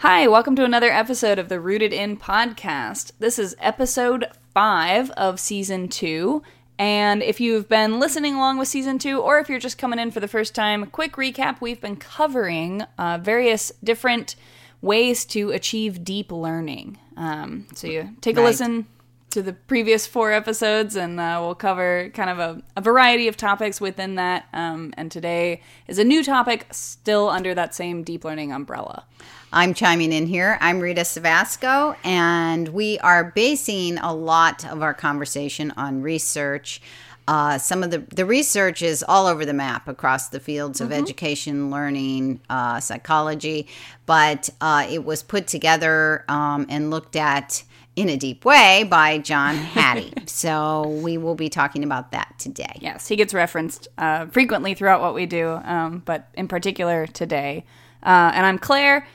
Hi, welcome to another episode of the Rooted In podcast. This is episode five of season two. And if you've been listening along with season two, or if you're just coming in for the first time, quick recap we've been covering uh, various different ways to achieve deep learning. Um, so you take a Right. listen to the previous four episodes, and uh, we'll cover kind of a, a variety of topics within that. Um, and today is a new topic, still under that same deep learning umbrella. I'm chiming in here. I'm Rita Cevasco, and we are basing a lot of our conversation on research. Uh, some of the the research is all over the map across the fields of education, learning, uh, psychology, but uh, it was put together um, and looked at in a deep way by John Hattie. so we will be talking about that today. Yes, he gets referenced uh, frequently throughout what we do, um, but in particular today. Uh, and I'm Claire.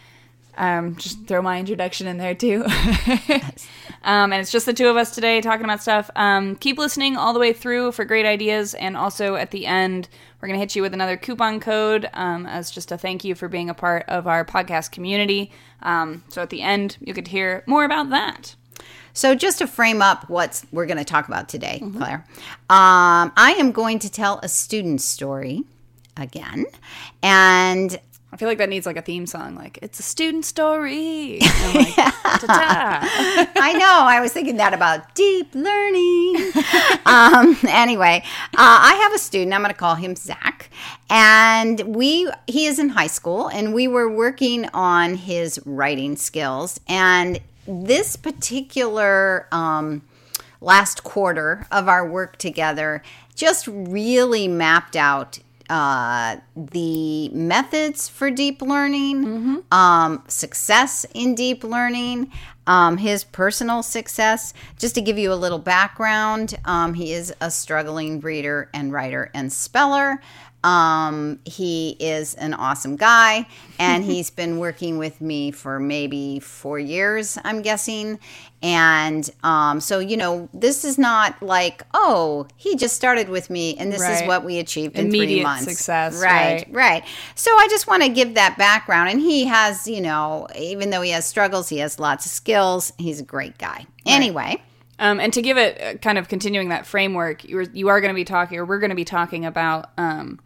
Um, just throw my introduction in there too. um, and it's just the two of us today talking about stuff. Um, keep listening all the way through for great ideas. And also at the end, we're going to hit you with another coupon code um, as just a thank you for being a part of our podcast community. Um, so at the end, you get to hear more about that. So, just to frame up what we're going to talk about today, Claire, um, I am going to tell a student story again. And I feel like that needs like a theme song, like "It's a student story." Like, I know, I was thinking that about deep learning. um, anyway, uh, I have a student, I'm going to call him Zach. And we, he is in high school, and we were working on his writing skills. And this particular um, last quarter of our work together just really mapped out uh, the methods for deep learning, um, success in deep learning, um, his personal success. Just to give you a little background, um, he is a struggling reader and writer and speller. Um, he is an awesome guy, and he's been working with me for maybe four years, I'm guessing. And um, so, you know, this is not like, oh, he just started with me, and this is what we achieved in three months. success, right, right. right. So I just want to give that background. And he has, you know, even though he has struggles, he has lots of skills. He's a great guy. Anyway, Um, and to give it uh, kind of continuing that framework, you are, you are going to be talking, or we're going to be talking about um,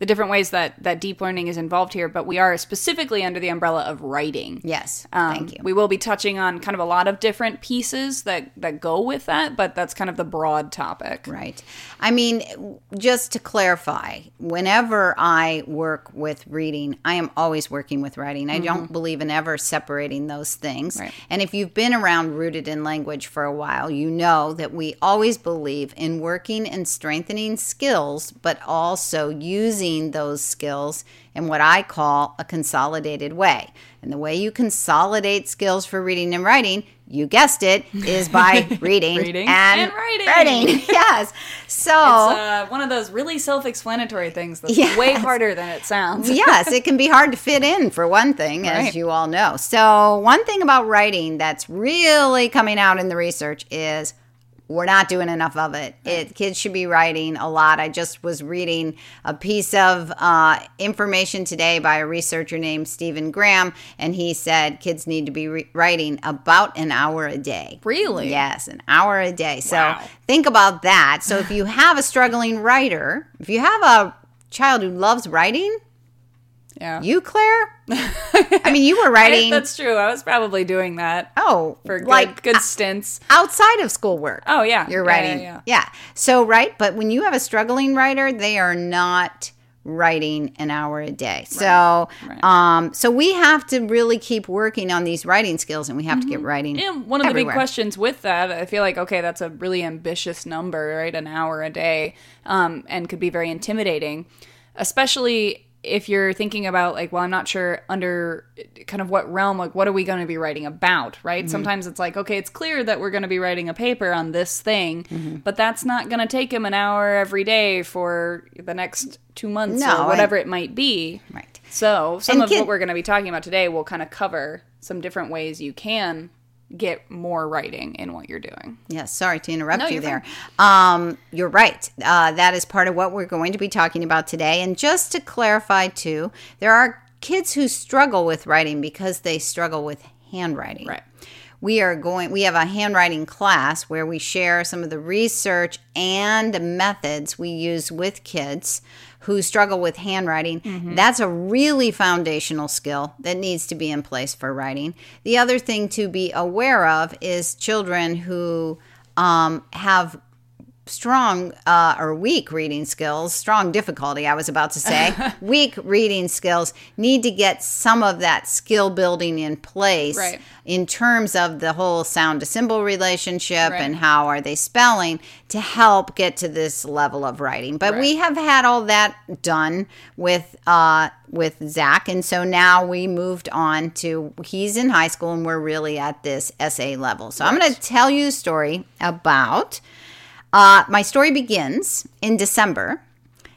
the different ways that that deep learning is involved here. But we are specifically under the umbrella of writing. yes, Um, thank you. We will be touching on kind of a lot of different pieces that that go with that, but that's kind of the broad topic. Right. I mean, just to clarify, whenever I work with reading, I am always working with writing. I don't believe in ever separating those things. Right. And if you've been around rooted in language for a while, you know that we always believe in working and strengthening skills, but also using those skills in what I call a consolidated way. And the way you consolidate skills for reading and writing, you guessed it, is by reading, Reading and, and writing. writing. Yes. So, It's uh, one of those really self-explanatory things that's Yes. way harder than it sounds. yes, it can be hard to fit in for one thing, as you all know. So, one thing about writing that's really coming out in the research is we're not doing enough of it. It kids should be writing a lot. I just was reading a piece of uh, information today by a researcher named Stephen Graham, and he said kids need to be re- writing about an hour a day. Really? Yes, an hour a day. So Wow. think about that. So if you have a struggling writer, if you have a child who loves writing, Yeah. you, Claire? I mean, you were I- writing. that's true. I was probably doing that oh, for good, like good uh, stints. outside of schoolwork. Oh yeah, You're writing. Yeah, Yeah, yeah. So, right. But when you have a struggling writer, they are not writing an hour a day. So, right. um, so we have to really keep working on these writing skills, and we have to get writing. Yeah, one of the big questions with that, I feel like, okay, that's a really ambitious number, right? An hour a day, um, and could be very intimidating, especially if you're thinking about like, well, I'm not sure under kind of what realm, like, what are we going to be writing about, right? Mm-hmm. Sometimes it's like, okay, it's clear that we're going to be writing a paper on this thing, Mm-hmm. but that's not going to take him an hour every day for the next two months No, or whatever it might be. Right. So, some And of kid- what we're going to be talking about today will kind of cover some different ways you can get more writing in what you're doing. Yes, sorry to interrupt No, you there. Um, you're right. Uh, that is part of what we're going to be talking about today. And just to clarify, too, there are kids who struggle with writing because they struggle with handwriting. Right. We are going we have a handwriting class where we share some of the research and the methods we use with kids who struggle with handwriting. That's a really foundational skill that needs to be in place for writing. The other thing to be aware of is children who um, have strong uh, or weak reading skills, strong difficulty, I was about to say, weak reading skills need to get some of that skill building in place Right. in terms of the whole sound to symbol relationship Right. and how are they spelling to help get to this level of writing. But we have had all that done with uh, with Zach, and so now we moved on to he's in high school and we're really at this SA level. So I'm going to tell you a story about. Uh, my story begins in December,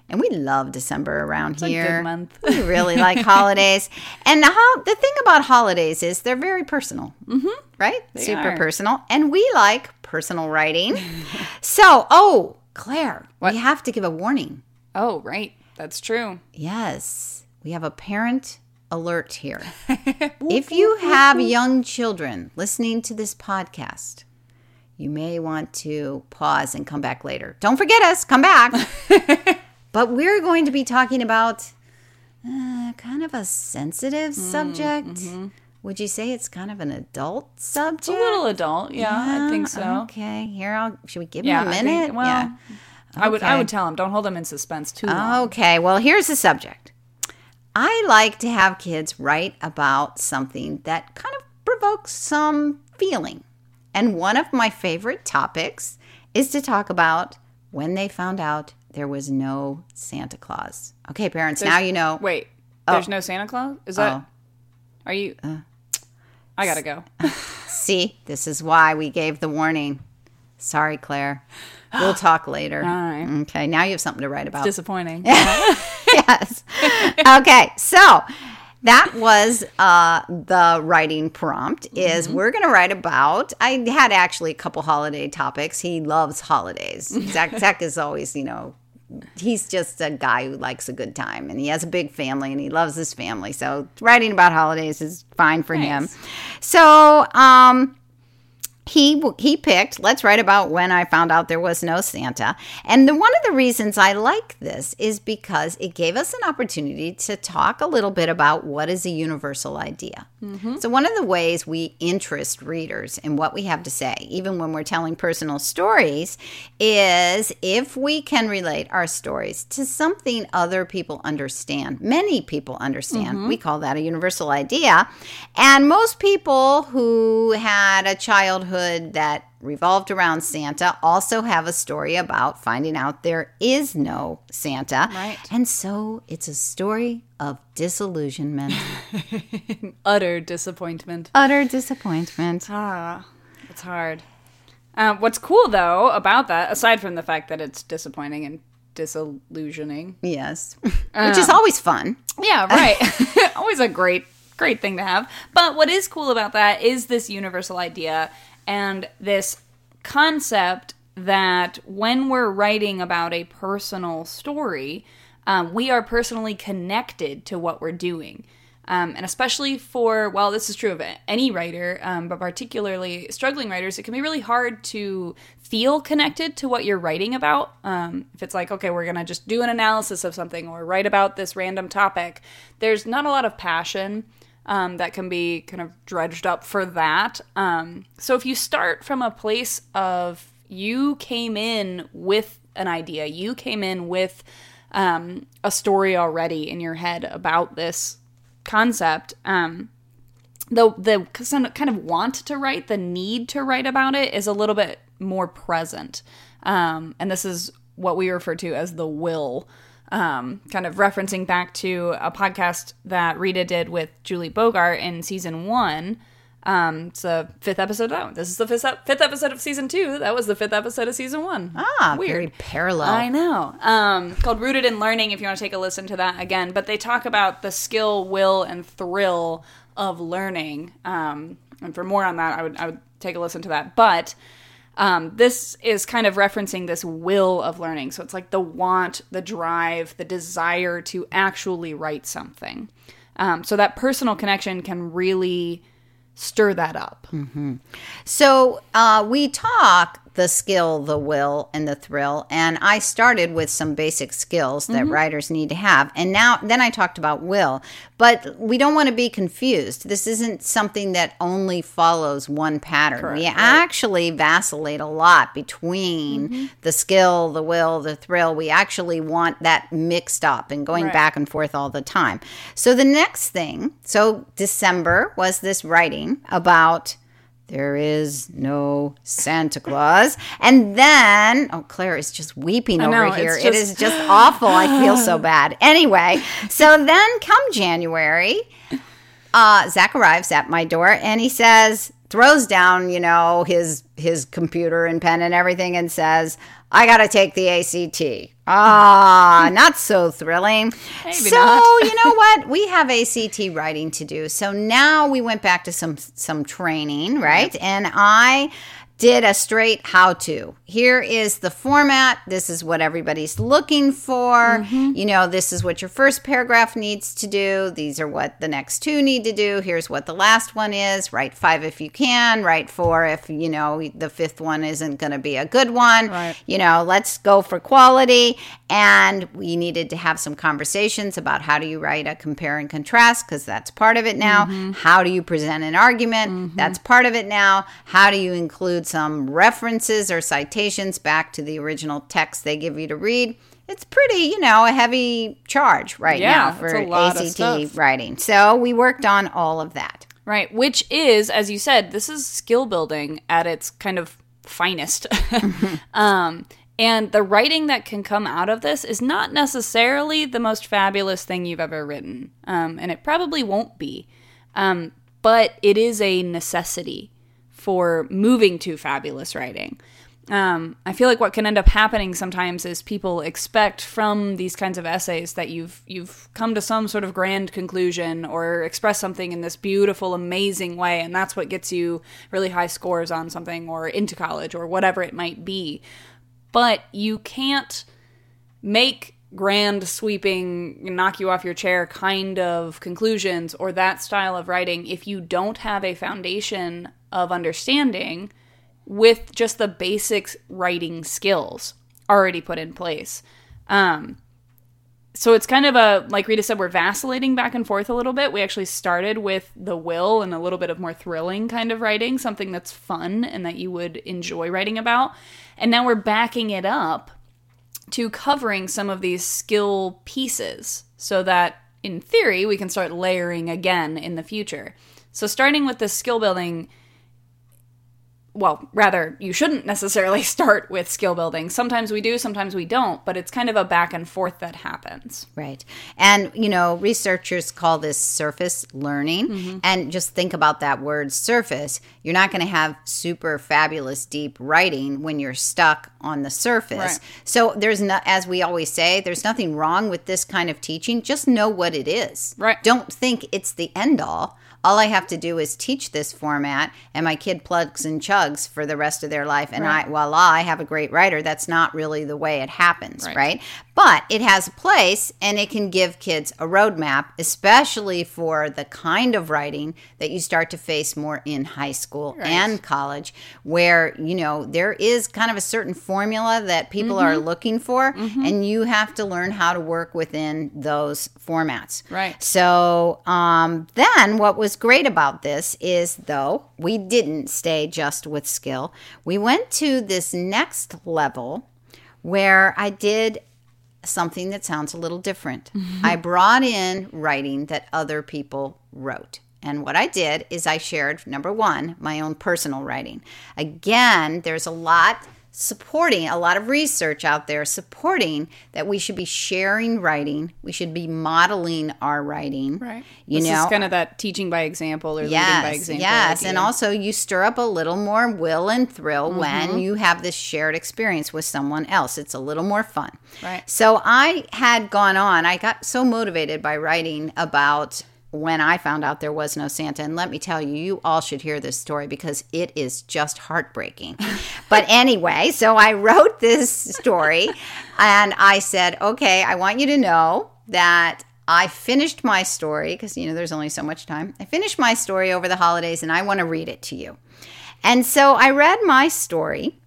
and we love December around a here. good month. we really like holidays, and the, ho- the thing about holidays is they're very personal, mm-hmm. right? Super are. personal, and we like personal writing. so, oh, Claire, we have to give a warning. Oh, right. That's true. Yes, we have a parent alert here. if you have young children listening to this podcast, you may want to pause and come back later. Don't forget us, come back. but we're going to be talking about uh, kind of a sensitive subject. Would you say it's kind of an adult subject? Mm, A little adult. Yeah, I think so. Okay, here I'll. Should we give Yeah, him a minute? think- well, yeah. I would I would tell him don't hold him in suspense too long. Okay, well, here's the subject. I like to have kids write about something that kind of provokes some feeling. And one of my favorite topics is to talk about when they found out there was no Santa Claus. Okay, parents, now you know. Wait, oh. there's no Santa Claus? Is that? Oh. Are you? Uh. I gotta go. See, this is why we gave the warning. Sorry, Claire. We'll talk later. All right. Okay, now you have something to write about. Disappointing. yes. Okay, so that was uh, the writing prompt. Is we're going to write about. I had actually a couple holiday topics. He loves holidays. Zach, Zach is always, you know, he's just a guy who likes a good time, and he has a big family, and he loves his family. So writing about holidays is fine for him. So, um he he picked let's write about when i found out there was no santa. And the, one of the reasons i like this is because it gave us an opportunity to talk a little bit about what is a universal idea. Mm-hmm. So one of the ways we interest readers in what we have to say even when we're telling personal stories is if we can relate our stories to something other people understand many people understand. Mm-hmm. We call that a universal idea. And most people who had a childhood that revolved around Santa also have a story about finding out there is no Santa. Right. And so it's a story of disillusionment, Utter disappointment. utter disappointment. Ah, it's hard. Uh, what's cool though about that, aside from the fact that it's disappointing and disillusioning, Yes. Which is always fun. Yeah, right. Always a great, great thing to have. But what is cool about that is this universal idea and this concept that when we're writing about a personal story, um, we are personally connected to what we're doing. Um, and especially for, well, this is true of any writer, um, but particularly struggling writers, it can be really hard to feel connected to what you're writing about. Um, if it's like, okay, we're going to just do an analysis of something or write about this random topic, there's not a lot of passion um, that can be kind of dredged up for that. Um, so if you start from a place of you came in with an idea, you came in with um, a story already in your head about this concept, um, the the kind of want to write, the need to write about it is a little bit more present, um, and this is what we refer to as the will. Um, kind of referencing back to a podcast that Rita did with Julie Bogart in season one. Um, it's the fifth episode. Oh, this is the fifth, fifth episode of season two. That was the fifth episode of season one. Ah, Weird. very parallel. I know. Um, called Rooted in Learning, if you want to take a listen to that again. But they talk about the skill, will, and thrill of learning. Um, and for more on that, I would I would take a listen to that. But um, this is kind of referencing this will of learning. So it's like the want, the drive, the desire to actually write something. Um, so that personal connection can really stir that up. So uh, we talk the skill, the will, and the thrill. And I started with some basic skills that mm-hmm. writers need to have. And now, then I talked about will. But we don't want to be confused. This isn't something that only follows one pattern. we right. actually vacillate a lot between mm-hmm. the skill, the will, the thrill. We actually want that mixed up and going Right. back and forth all the time. So the next thing, so December was this writing about there is no Santa Claus. And then, oh, Claire is just weeping I over here. just- is just awful. I feel so bad. Anyway, so then come January, uh, Zach arrives at my door and he says, throws down, you know, his his computer and pen and everything and says, I gotta take the ACT. Ah, not so thrilling. Maybe so you know what? We have ACT writing to do. So now we went back to some some training, right? And I did a straight how to. Here is the format. This is what everybody's looking for. Mm-hmm. You know, this is what your first paragraph needs to do. These are what the next two need to do. Here's what the last one is. Write five if you can. Write four if, you know, the fifth one isn't going to be a good one. Right. You know, let's go for quality. And we needed to have some conversations about how do you write a compare and contrast, because that's part of it now. How do you present an argument? That's part of it now. How do you include some references or citations back to the original text they give you to read? It's pretty, you know, a heavy charge right Yeah, now for a lot of ACT writing. So we worked on all of that. Right, which is, as you said, this is skill building at its kind of finest. um, and the writing that can come out of this is not necessarily the most fabulous thing you've ever written, um, and it probably won't be. Um, but it is a necessity for moving to fabulous writing. Um, I feel like what can end up happening sometimes is people expect from these kinds of essays that you've you've come to some sort of grand conclusion or express something in this beautiful, amazing way, and that's what gets you really high scores on something or into college or whatever it might be. But you can't make grand sweeping knock you off your chair kind of conclusions or that style of writing if you don't have a foundation of understanding with just the basic writing skills already put in place. Um, so it's kind of a like Rita said, we're vacillating back and forth a little bit. We actually started with the will and a little bit of more thrilling kind of writing, something that's fun and that you would enjoy writing about. And now we're backing it up to covering some of these skill pieces so that in theory we can start layering again in the future. So starting with the skill building well, rather, you shouldn't necessarily start with skill building. Sometimes we do, sometimes we don't, but it's kind of a back and forth that happens. Right. And, you know, researchers call this surface learning. Mm-hmm. And just think about that word surface. You're not going to have super fabulous deep writing when you're stuck on the surface. Right. So there's not, as we always say, there's nothing wrong with this kind of teaching. Just know what it is. Right. Don't think it's the end all. All I have to do is teach this format, and my kid plugs and chugs for the rest of their life. And Right. I, voila, I have a great writer. That's not really the way it happens, Right. right? But it has a place, and it can give kids a roadmap, especially for the kind of writing that you start to face more in high school Right. and college, where you know there is kind of a certain formula that people are Mm-hmm. looking for, and you have to learn how to work within those formats. Right. So um, then, what was great about this is, though, we didn't stay just with skill. We went to this next level where I did something that sounds a little different. Mm-hmm. I brought in writing that other people wrote. And what I did is I shared, number one, my own personal writing. Again, there's a lot supporting, a lot of research out there supporting that we should be sharing writing. We should be modeling our writing. right You this know, kind of that teaching by example or leading by example. yes, idea. and also you stir up a little more will and thrill Mm-hmm. when you have this shared experience with someone else. It's a little more fun. Right. So I had gone on. I got so motivated by writing about when I found out there was no Santa. And let me tell you, you all should hear this story because it is just heartbreaking. but anyway, so I wrote this story and I said, okay, I want you to know that I finished my story because, you know, there's only so much time. I finished my story over the holidays and I want to read it to you. And so I read my story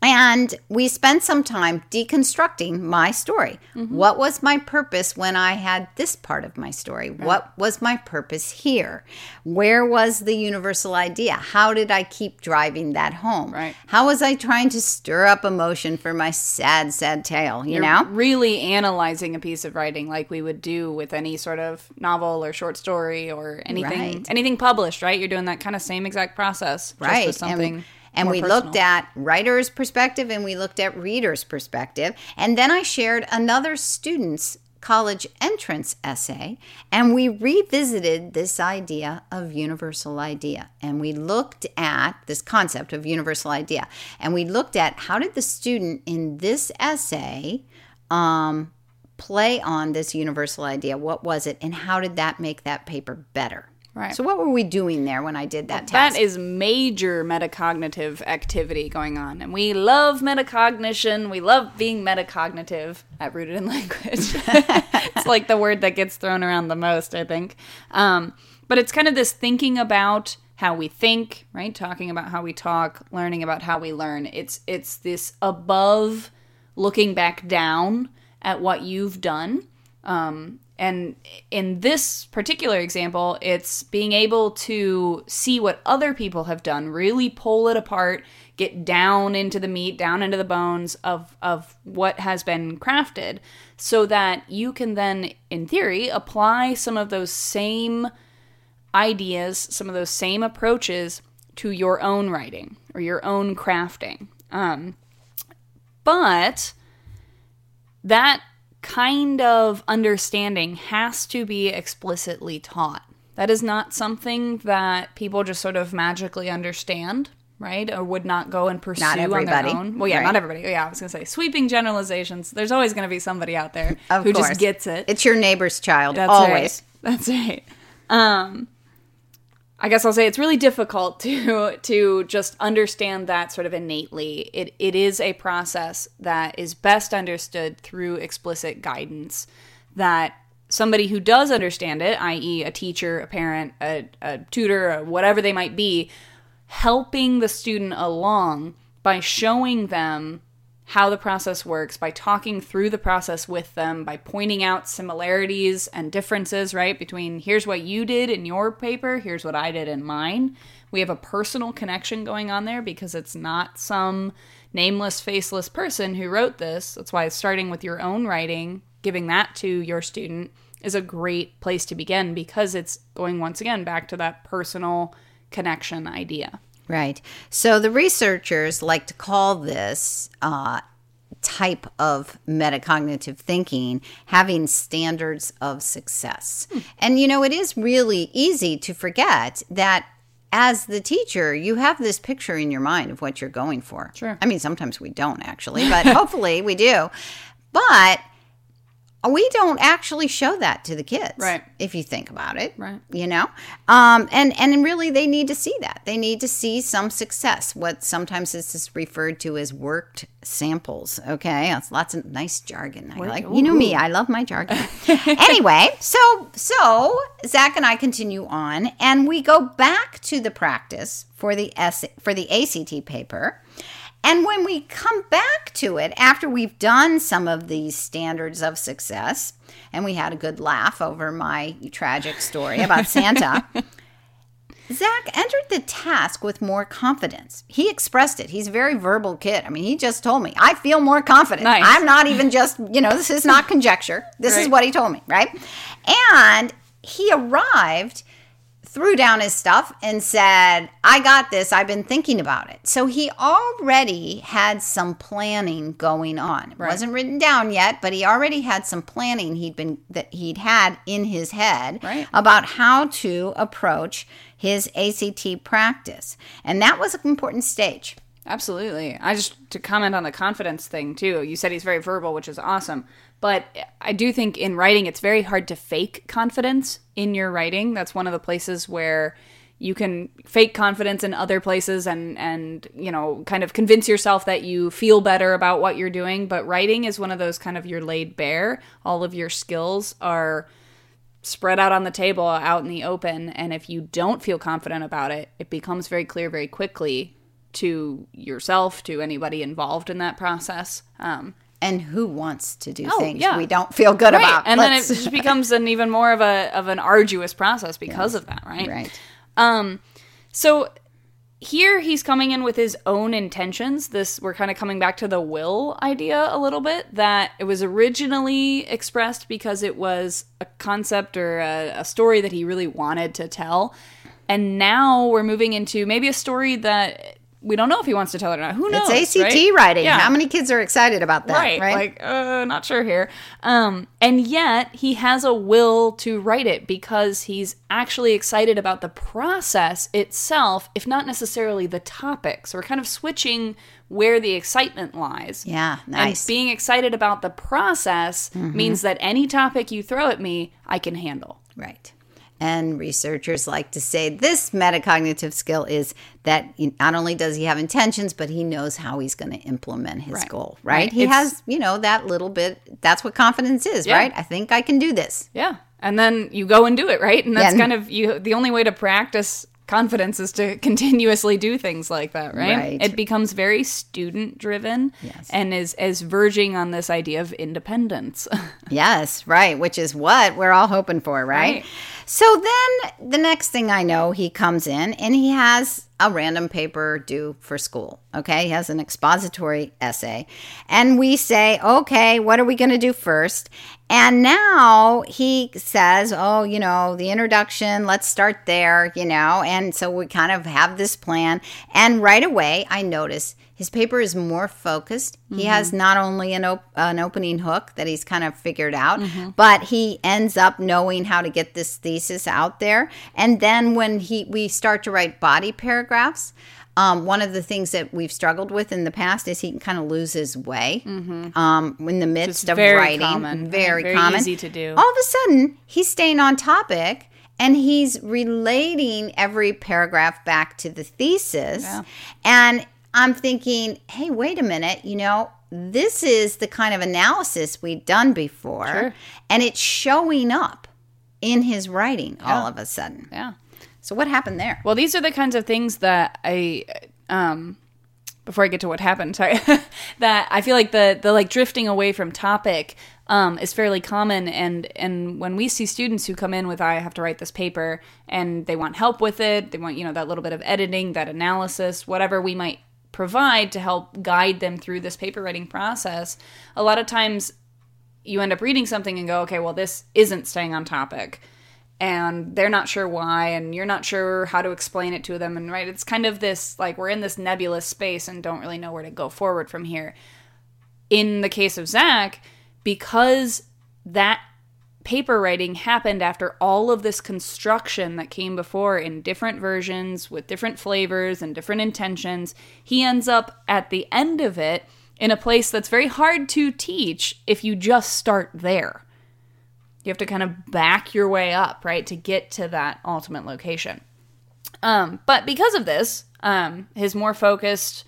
and we spent some time deconstructing my story. Mm-hmm. What was my purpose when I had this part of my story? Right. What was my purpose here? Where was the universal idea? How did I keep driving that home? Right. How was I trying to stir up emotion for my sad, sad tale? You You're know? Really analyzing a piece of writing like we would do with any sort of novel or short story or anything right. anything published, right? You're doing that kind of same exact process. right. something. And, we personal. looked at writer's perspective and we looked at reader's perspective. And then I shared another student's college entrance essay and we revisited this idea of universal idea. And we looked at this concept of universal idea. And we looked at how did the student in this essay um, play on this universal idea? What was it? And how did that make that paper better Right. So what were we doing there when I did that well? That is major metacognitive activity going on. And we love metacognition. We love being metacognitive at Rooted in Language. it's like the word that gets thrown around the most, I think. Um, but it's kind of this thinking about how we think, right? Talking about how we talk, learning about how we learn. It's it's this above looking back down at what you've done um, and in this particular example, it's being able to see what other people have done, really pull it apart, get down into the meat, down into the bones of, of what has been crafted, so that you can then, in theory, apply some of those same ideas, some of those same approaches to your own writing or your own crafting. Um, but that kind of understanding has to be explicitly taught. That is not something that people just sort of magically understand, right? Or would not go and pursue not everybody. on their own. Well, yeah, right. not everybody. Yeah, I was going to say sweeping generalizations. There's always going to be somebody out there who course. just gets it. It's your neighbor's child, That's always. Right. That's right. Um, I guess I'll say it's really difficult to to just understand that sort of innately. It it is a process that is best understood through explicit guidance that somebody who does understand it, i.e., a teacher, a parent, a, a tutor, whatever they might be, helping the student along by showing them how the process works by talking through the process with them, by pointing out similarities and differences, right? Between here's what you did in your paper, here's what I did in mine. We have a personal connection going on there because it's not some nameless, faceless person who wrote this. That's why starting with your own writing, giving that to your student, is a great place to begin because it's going once again back to that personal connection idea. Right. So the researchers like to call this uh, type of metacognitive thinking having standards of success. Hmm. And, you know, it is really easy to forget that as the teacher, you have this picture in your mind of what you're going for. Sure. I mean, sometimes we don't actually, but hopefully we do. But we don't actually show that to the kids right. if you think about it right. you know? Um, and and really they need to see that. They need to see some success. What sometimes this is referred to as worked samples okay? That's lots of nice jargon i like. You know me i love my jargon. Anyway so so zach and i continue on and we go back to the practice for the S- for the ACT paper. And when we come back to it, after we've done some of these standards of success, and we had a good laugh over my tragic story about Santa, Zach entered the task with more confidence. He expressed it. He's a very verbal kid. I mean, he just told me, I feel more confident. Nice. I'm not even just, you know, this is not conjecture. This right. is what he told me, right? And he arrived threw down his stuff and said, I got this. I've been thinking about it. So he already had some planning going on. It Right. wasn't written down yet, but he already had some planning he'd been that he'd had in his head Right. about how to approach his ACT practice. And that was an important stage. Absolutely. I just to comment on the confidence thing too. You said he's very verbal, which is awesome. But I do think in writing it's very hard to fake confidence in your writing. That's one of the places where you can fake confidence in other places and and you know kind of convince yourself that you feel better about what you're doing. But writing is one of those kind of you're laid bare. All of your skills are spread out on the table out in the open. And if you don't feel confident about it it becomes very clear very quickly to yourself to anybody involved in that process. Um, and who wants to do Oh, things yeah. we don't feel good right about? and then it just becomes an even more of a of an arduous process because of that right right. um, so here he's coming in with his own intentions. This we're kind of coming back to the will idea a little bit that it was originally expressed because it was a concept or a, a story that he really wanted to tell. And now we're moving into maybe a story that we don't know if he wants to tell it or not. Who knows? It's ACT right? writing. Yeah. How many kids are excited about that? right, Right. like uh not sure here um and yet he has a will to write it because he's actually excited about the process itself if not necessarily the topic so we're kind of switching where the excitement lies yeah. Nice. and being excited about the process means that any topic you throw at me i can handle Right. And researchers like to say this metacognitive skill is that not only does he have intentions, but he knows how he's going to implement his Right. goal, right? Right. He It's- has, you know, that little bit. That's what confidence is, Yeah. right? I think I can do this. yeah and then you go and do it right and that's Yeah. kind of you the only way to practice confidence is to continuously do things like that right, Right. it becomes very student driven Yes. and is is verging on this idea of independence Yes, right, which is what we're all hoping for, right? So then the next thing I know, he comes in and he has a random paper due for school. Okay, he has an expository essay. And we say, okay, what are we going to do first? And now he says, oh, you know, the introduction, let's start there, you know. And so we kind of have this plan. And right away, I notice his paper is more focused. He has not only an, op- an opening hook that he's kind of figured out, but he ends up knowing how to get this thesis out there. And then when he we start to write body paragraphs, um, one of the things that we've struggled with in the past is he can kind of lose his way um, in the midst of very writing. common. Very, Very common. easy to do. All of a sudden, he's staying on topic and he's relating every paragraph back to the thesis. Yeah. And I'm thinking, hey, wait a minute, you know, this is the kind of analysis we'd done before. Sure. And it's showing up in his writing all of a sudden. yeah So what happened there? Well, these are the kinds of things that I, um, before I get to what happened, sorry, that I feel like the the like drifting away from topic um, is fairly common, and and when we see students who come in with I have to write this paper and they want help with it, they want you know that little bit of editing, that analysis, whatever we might provide to help guide them through this paper writing process. A lot of times you end up reading something and go, okay, well, this isn't staying on topic. And they're not sure why, and you're not sure how to explain it to them. And right, it's kind of this like we're in this nebulous space and don't really know where to go forward from here. In the case of Zach, because that paper writing happened after all of this construction that came before in different versions with different flavors and different intentions, he ends up at the end of it in a place that's very hard to teach if you just start there. You have to kind of back your way up, right, to get to that ultimate location. Um, but because of this, um, his more focused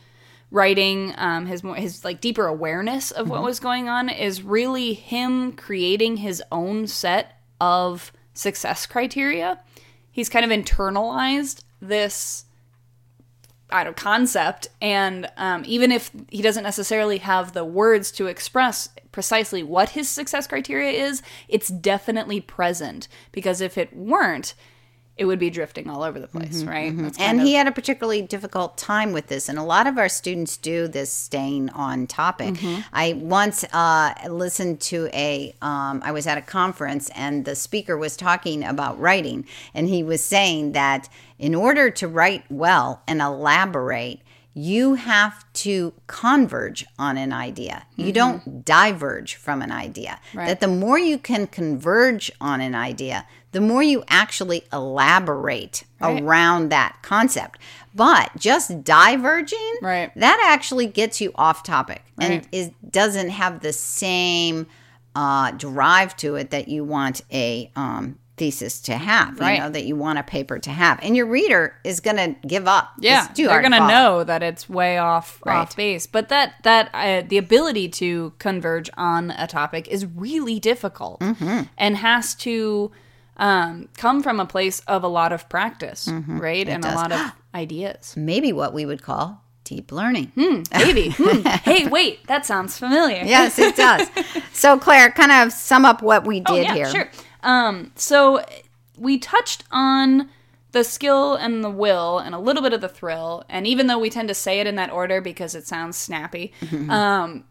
writing, um, his more his like deeper awareness of what was going on is really him creating his own set of success criteria. He's kind of internalized this I don't concept, and um, even if he doesn't necessarily have the words to express precisely what his success criteria is, it's definitely present because if it weren't, it would be drifting all over the place, right? That's kind and of- he had a particularly difficult time with this and a lot of our students do this staying on topic Mm-hmm. i once uh, listened to a um, i was at a conference and the speaker was talking about writing and he was saying that in order to write well and elaborate you have to converge on an idea. You don't diverge from an idea. Mm-hmm. Right. That the more you can converge on an idea, the more you actually elaborate Right. around that concept. But just diverging, Right. that actually gets you off topic and Right. is doesn't have the same uh, drive to it that you want a um, thesis to have, you Right. know, that you want a paper to have. And your reader is going to give up. Yeah, they're gonna know that it's way off Right. off base. But that that uh, the ability to converge on a topic is really difficult Mm-hmm. and has to um, come from a place of a lot of practice, right, and a Mm-hmm. does. lot of ideas. Maybe what we would call deep learning. Maybe. Hmm. Hey, wait, that sounds familiar. Yes, it does. so, Claire, kind of sum up what we did Oh, yeah, here. Sure. Um, so we touched on the skill and the will and a little bit of the thrill. And even though we tend to say it in that order because it sounds snappy, um,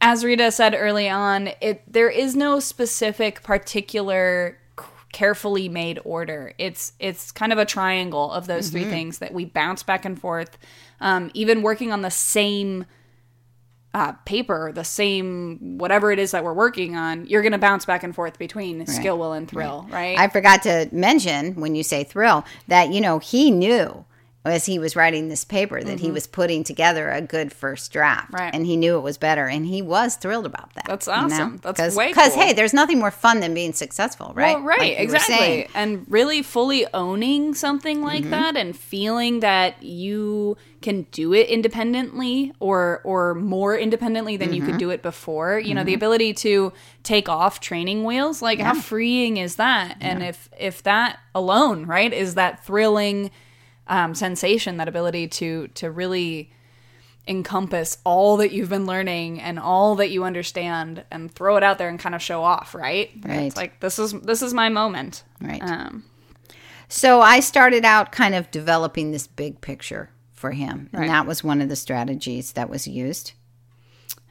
as Rita said early on, it there is no specific particular carefully made order. It's it's kind of a triangle of those three things that we bounce back and forth. Um, even working on the same uh, paper, the same whatever it is that we're working on, you're going to bounce back and forth between skill, will, and thrill, right? I forgot to mention when you say thrill that, you know, he knew as he was writing this paper that he was putting together a good first draft. Mm-hmm. Right. And he knew it was better. And he was thrilled about that. That's awesome. That's way Because, cool. hey, there's nothing more fun than being successful, right? Well, right, Like exactly. And really fully owning something like Mm-hmm. that and feeling that you can do it independently or or more independently than you could Mm-hmm. do it before. You know, the ability to take off training wheels, like how freeing is that? And if if that alone, right, is that thrilling um, sensation, that ability to to really encompass all that you've been learning and all that you understand and throw it out there and kind of show off, right? Right. It's like this is this is my moment. Right. Um, So I started out kind of developing this big picture for him. And that was one of the strategies that was used.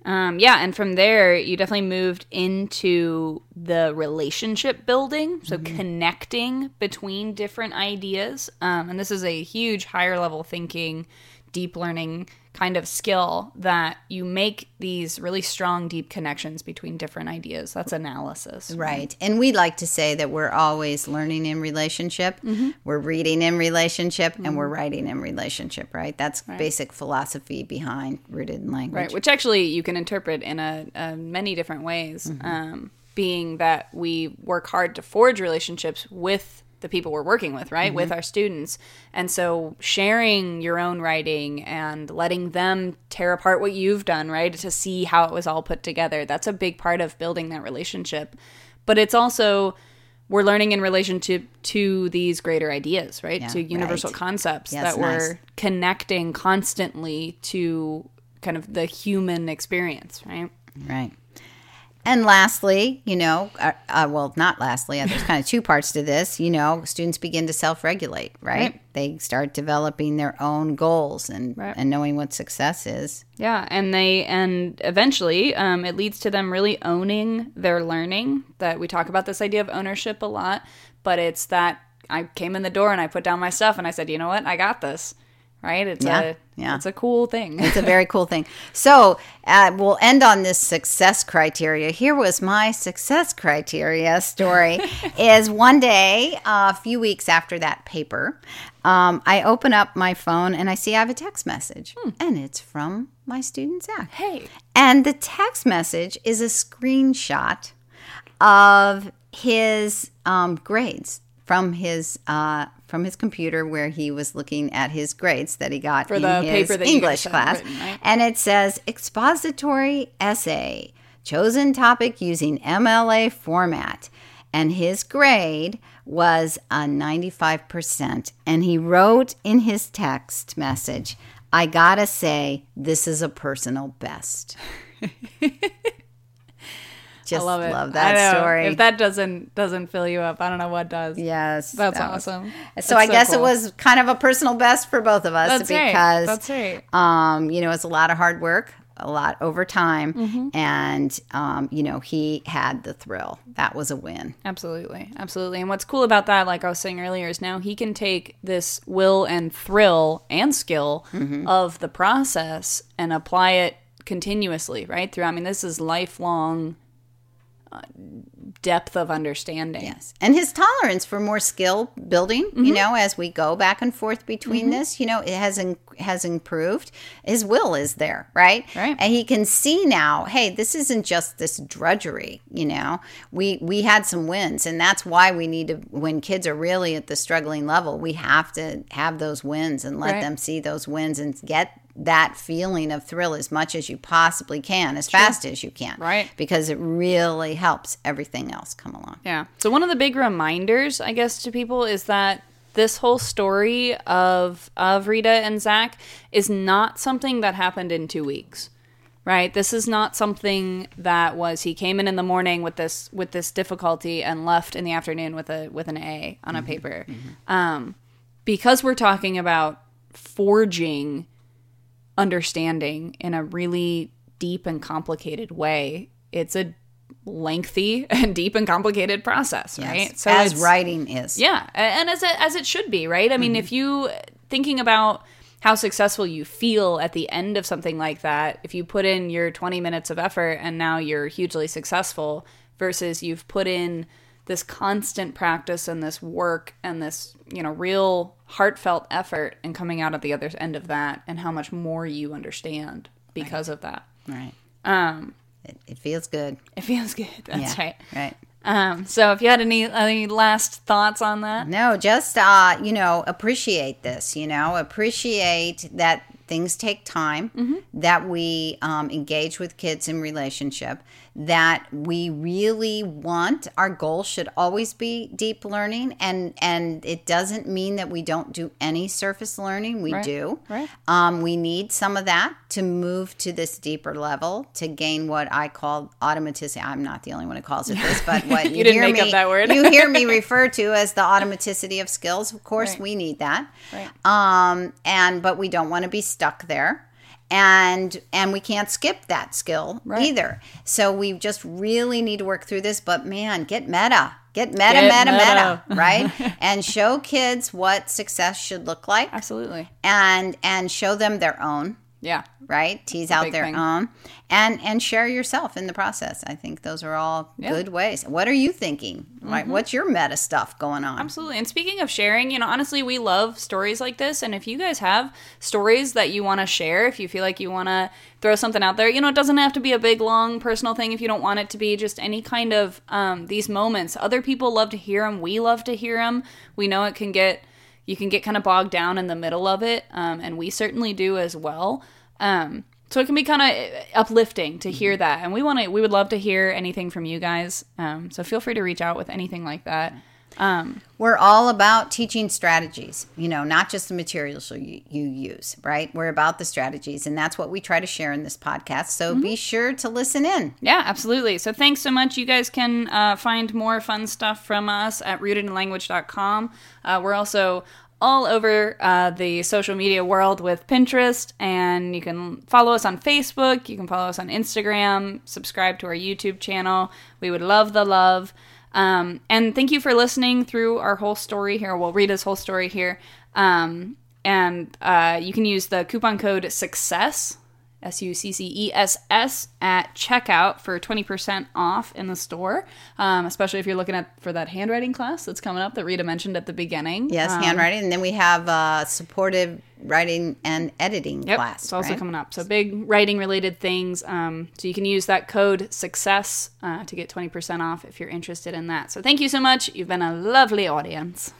Um, yeah, and from there you definitely moved into the relationship building, so connecting between different ideas. Um, and this is a huge higher level thinking, deep learning kind of skill that you make these really strong, deep connections between different ideas. That's analysis. Right. And we like to say that we're always learning in relationship, mm-hmm. we're reading in relationship, and we're mm-hmm. writing in relationship, right? That's basic philosophy behind rooted in language. Right, which actually you can interpret in a, a many different ways. Mm-hmm. Um, being that we work hard to forge relationships with the people we're working with, right, with mm-hmm. our students, and so sharing your own writing and letting them tear apart what you've done, right, to see how it was all put together. That's a big part of building that relationship. But it's also we're learning in relation to to these greater ideas, right, to universal right. concepts Yes, that we're connecting constantly to kind of the human experience, right? Right. And lastly, you know, uh, uh, well, not lastly, uh, there's kind of two parts to this. You know, students begin to self regulate, right? Right. They start developing their own goals and, Right. and knowing what success is. Yeah, and they and eventually um, it leads to them really owning their learning. That we talk about this idea of ownership a lot, but it's that I came in the door and I put down my stuff and I said, you know what, I got this. Right? It's Yeah, a yeah. it's a cool thing. It's a very cool thing. So uh, we'll end on this success criteria. Here was my success criteria story. is one day, uh, a few weeks after that paper, um, I open up my phone and I see I have a text message, and it's from my student Zach. hey, And the text message is a screenshot of his um, grades from his uh, from his computer, where he was looking at his grades that he got For in the his English class, written, right? and it says expository essay, chosen topic using MLA format. And his grade was a 95%. And he wrote in his text message, I gotta say, this is a personal best. Just I love it. that I know. story. If that doesn't doesn't fill you up, I don't know what does. yes. That's that was- awesome. So That's I so guess it was kind of a personal best for both of us That's right. because That's right. um, you know, it's a lot of hard work, a lot over time, Mm-hmm. and um, you know, he had the thrill. That was a win. Absolutely. Absolutely. And what's cool about that, like I was saying earlier, is now he can take this will and thrill and skill Mm-hmm. of the process and apply it continuously, right? Through, I mean, this is lifelong depth of understanding. Yes. And his tolerance for more skill building, Mm-hmm. you know, as we go back and forth between this, you know, it has in, has improved. His will is there, right? Right. And he can see now, hey, this isn't just this drudgery, you know. We we had some wins and that's why we need to when kids are really at the struggling level, we have to have those wins and let Right. them see those wins and get that feeling of thrill as much as you possibly can, as fast as you can. Right. Because it really helps everything else come along. Yeah. So one of the big reminders, I guess, to people is that this whole story of of Rita and Zach is not something that happened in two weeks. Right? This is not something that was he came in in the morning with this with this difficulty and left in the afternoon with a with an A on a paper. Um, because we're talking about forging understanding in a really deep and complicated way, it's a lengthy and deep and complicated process, right? So as writing is. yeah, and as it, as it should be, right? I mean, if mm-hmm. you thinking about how successful you feel at the end of something like that, if you put in your 20 minutes of effort and now you're hugely successful versus you've put in this constant practice and this work and this, you know, real heartfelt effort and coming out at the other end of that and how much more you understand because of that. Right. Um, It, it feels good. it feels good. That's yeah. right. Right. Um, so if you had any any last thoughts on that? No, just uh, you know, appreciate this. You know, appreciate that things take time. Mm-hmm. That we um, engage with kids in relationship. That we really want. Our goal should always be deep learning, and and it doesn't mean that we don't do any surface learning. We Right. do. Right. Um, we need some of that to move to this deeper level to gain what I call automaticity. I'm not the only one who calls it this, but what You didn't hear make me, up that word. you hear me refer to as the automaticity of skills. Of course, Right. we need that. Right. Um, and but we don't want to be stuck there. And and we can't skip that skill Right. either. So we just really need to work through this. But man, get meta. Get meta, Get meta, meta. meta, right? and show kids what success should look like Absolutely. and and show them their own Yeah. right tease out their thing. own and and share yourself in the process i think those are all Yeah. Mm-hmm. good ways what are you thinking like what's your meta stuff going on Absolutely. And speaking of sharing, you know, honestly, we love stories like this. And if you guys have stories that you want to share, if you feel like you want to throw something out there, you know, it doesn't have to be a big, long personal thing if you don't want it to be just any kind of um, these moments. Other people love to hear them. We love to hear them. We know it can get, you can get kind of bogged down in the middle of it. Um, and we certainly do as well. Um, so it can be kind of uplifting to hear that, and we want to. We would love to hear anything from you guys. Um, so feel free to reach out with anything like that. Um, we're all about teaching strategies you know not just the materials you, you use right we're about the strategies and that's what we try to share in this podcast so Mm-hmm. be sure to listen in Yeah, absolutely. So thanks so much. You guys can uh, find more fun stuff from us at rootedinlanguage.com. Uh, we're also all over uh, the social media world with Pinterest, and you can follow us on Facebook. You can follow us on Instagram. Subscribe to our YouTube channel. We would love the love. Um, and thank you for listening through our whole story here. We'll read his whole story here. Um, and uh, you can use the coupon code SUCCESS S U C C E S S at checkout for 20% off in the store, um, especially if you're looking at for that handwriting class that's coming up that Rita mentioned at the beginning. yes Um, handwriting and then we have uh, supportive writing and editing Yep, class it's also right? coming up. So big writing related things. Um, so you can use that code success uh, to get 20% off if you're interested in that. So thank you so much. You've been a lovely audience.